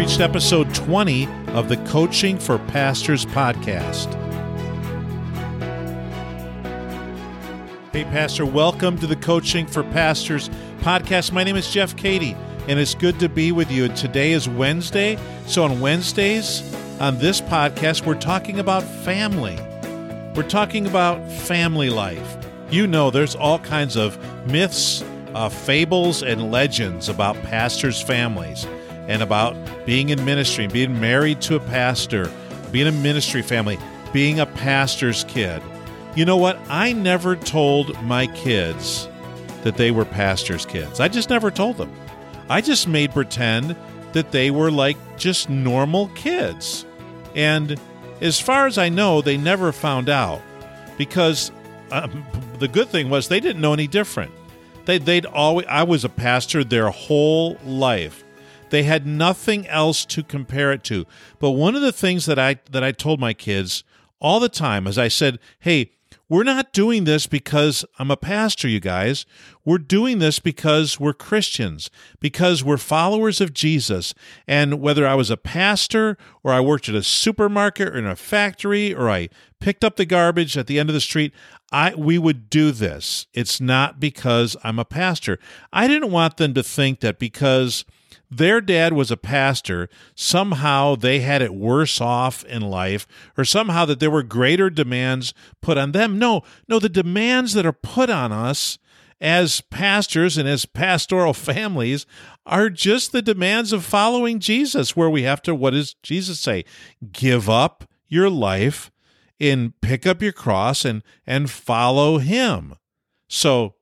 reached episode 20 of the Coaching for Pastors podcast. Hey, Pastor, welcome to the Coaching for Pastors podcast. My name is Jeff Cady, and it's good to be with you. And today is Wednesday. So, on Wednesdays on this podcast, we're talking about family. We're talking about family life. You know, there's all kinds of myths, uh, fables, and legends about pastors' families and about being in ministry, being married to a pastor, being a ministry family, being a pastor's kid. You know what? I never told my kids that they were pastor's kids. I just never told them. I just made pretend that they were like just normal kids. And as far as I know, they never found out because um, the good thing was they didn't know any different. They, they'd always, I was a pastor their whole life. They had nothing else to compare it to. But one of the things that I that I told my kids all the time is I said, "Hey, we're not doing this because I'm a pastor, you guys. We're doing this because we're Christians, because we're followers of Jesus. And whether I was a pastor or I worked at a supermarket or in a factory or I picked up the garbage at the end of the street, I we would do this. It's not because I'm a pastor. I didn't want them to think that because their dad was a pastor, somehow they had it worse off in life, or somehow that there were greater demands put on them. No, no, the demands that are put on us as pastors and as pastoral families are just the demands of following Jesus, where we have to, what does Jesus say? Give up your life and pick up your cross and, and follow him. So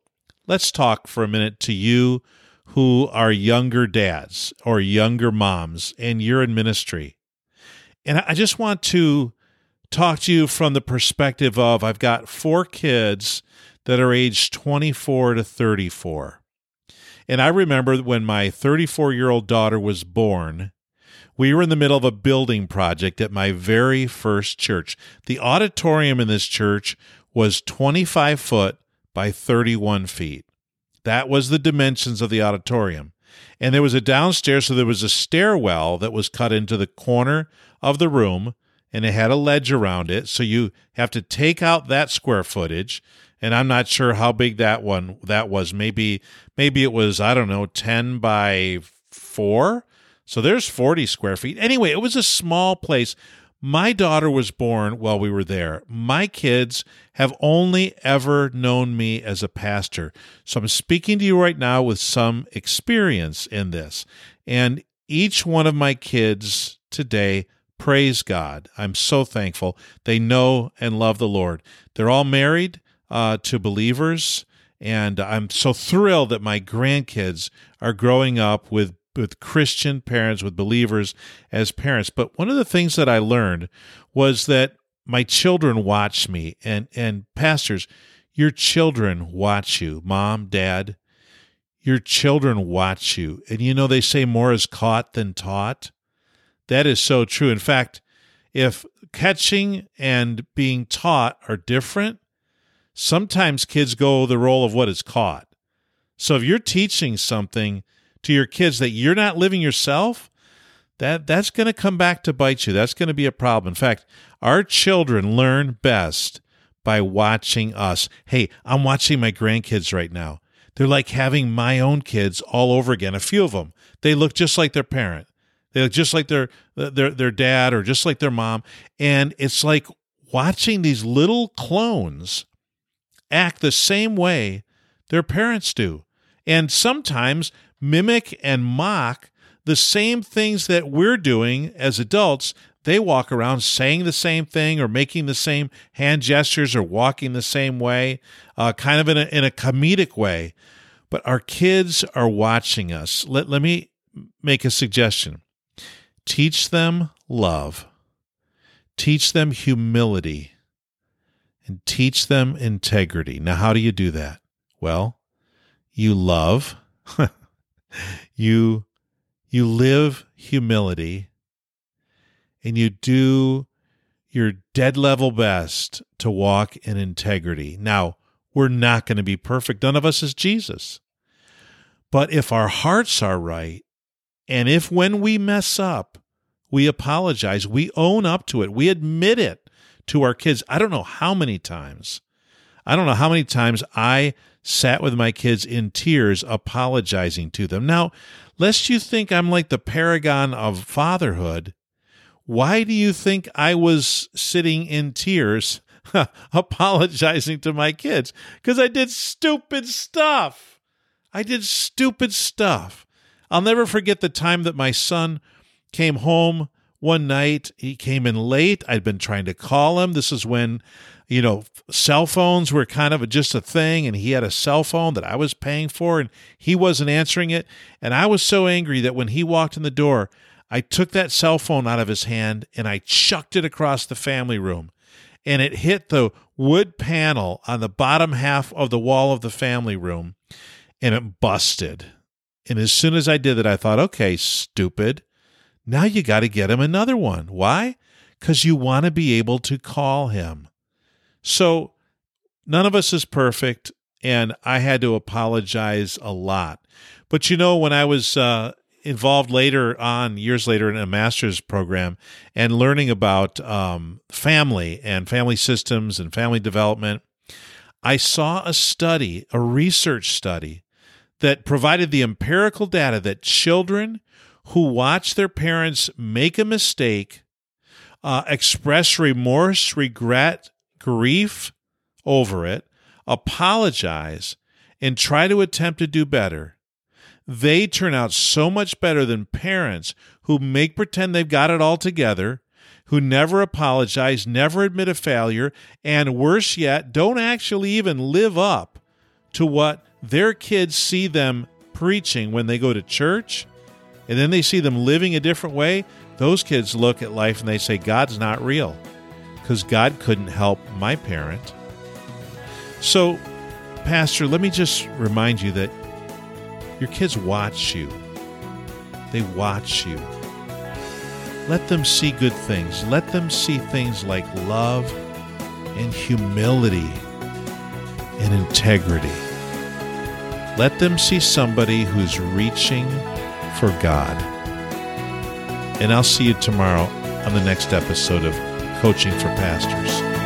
let's talk for a minute to you who are younger dads or younger moms and you're in ministry. And I just want to talk to you from the perspective of I've got four kids that are aged 24 to 34. And I remember when my 34 year old daughter was born, we were in the middle of a building project at my very first church. The auditorium in this church was 25 foot by 31 feet. That was the dimensions of the auditorium. And there was a downstairs, so there was a stairwell that was cut into the corner of the room, and it had a ledge around it. So you have to take out that square footage. And I'm not sure how big that one that was. Maybe maybe it was, I don't know, 10 by 4. So there's 40 square feet. Anyway, it was a small place. My daughter was born while we were there. My kids have only ever known me as a pastor. So I'm speaking to you right now with some experience in this. And each one of my kids today, praise God. I'm so thankful. They know and love the Lord. They're all married uh, to believers. And I'm so thrilled that my grandkids are growing up with with Christian parents, with believers as parents. But one of the things that I learned was that my children watch me and and pastors, your children watch you, mom, dad. Your children watch you. And you know they say more is caught than taught. That is so true. In fact, if catching and being taught are different, sometimes kids go the role of what is caught. So if you're teaching something to your kids that you're not living yourself, that that's going to come back to bite you. That's going to be a problem. In fact, our children learn best by watching us. Hey, I'm watching my grandkids right now. They're like having my own kids all over again. A few of them, they look just like their parent. They look just like their their their dad or just like their mom, and it's like watching these little clones act the same way their parents do. And sometimes mimic and mock the same things that we're doing as adults. They walk around saying the same thing or making the same hand gestures or walking the same way, uh, kind of in a, in a comedic way. But our kids are watching us. Let, let me make a suggestion teach them love, teach them humility, and teach them integrity. Now, how do you do that? Well, you love. you you live humility and you do your dead level best to walk in integrity. Now, we're not going to be perfect. None of us is Jesus. But if our hearts are right And if when we mess up, we apologize, we own up to it, we admit it to our kids. I don't know how many times. I don't know how many times I sat with my kids in tears apologizing to them. Now, lest you think I'm like the paragon of fatherhood, why do you think I was sitting in tears apologizing to my kids? Because I did stupid stuff. I did stupid stuff. I'll never forget the time that my son came home one night. He came in late. I'd been trying to call him. This is when, you know, cell phones were kind of just a thing, and he had a cell phone that I was paying for, and he wasn't answering it. And I was so angry that when he walked in the door, I took that cell phone out of his hand and I chucked it across the family room. And it hit the wood panel on the bottom half of the wall of the family room and it busted. And as soon as I did that, I thought, okay, stupid. Now you got to get him another one. Why? Because you want to be able to call him. So none of us is perfect, and I had to apologize a lot. But you know, when I was uh, involved later on, years later, in a master's program and learning about um, family and family systems and family development, I saw a study, a research study, that provided the empirical data that children who watch their parents make a mistake, uh, express remorse, regret, grief over it, apologize, and try to attempt to do better, they turn out so much better than parents who make pretend they've got it all together, who never apologize, never admit a failure, and worse yet, don't actually even live up to what their kids see them preaching when they go to church and then they see them living a different way, those kids look at life and they say, God's not real because God couldn't help my parent. So, Pastor, let me just remind you that your kids watch you, they watch you. Let them see good things. Let them see things like love and humility and integrity. Let them see somebody who's reaching for God. And I'll see you tomorrow on the next episode of Coaching for Pastors.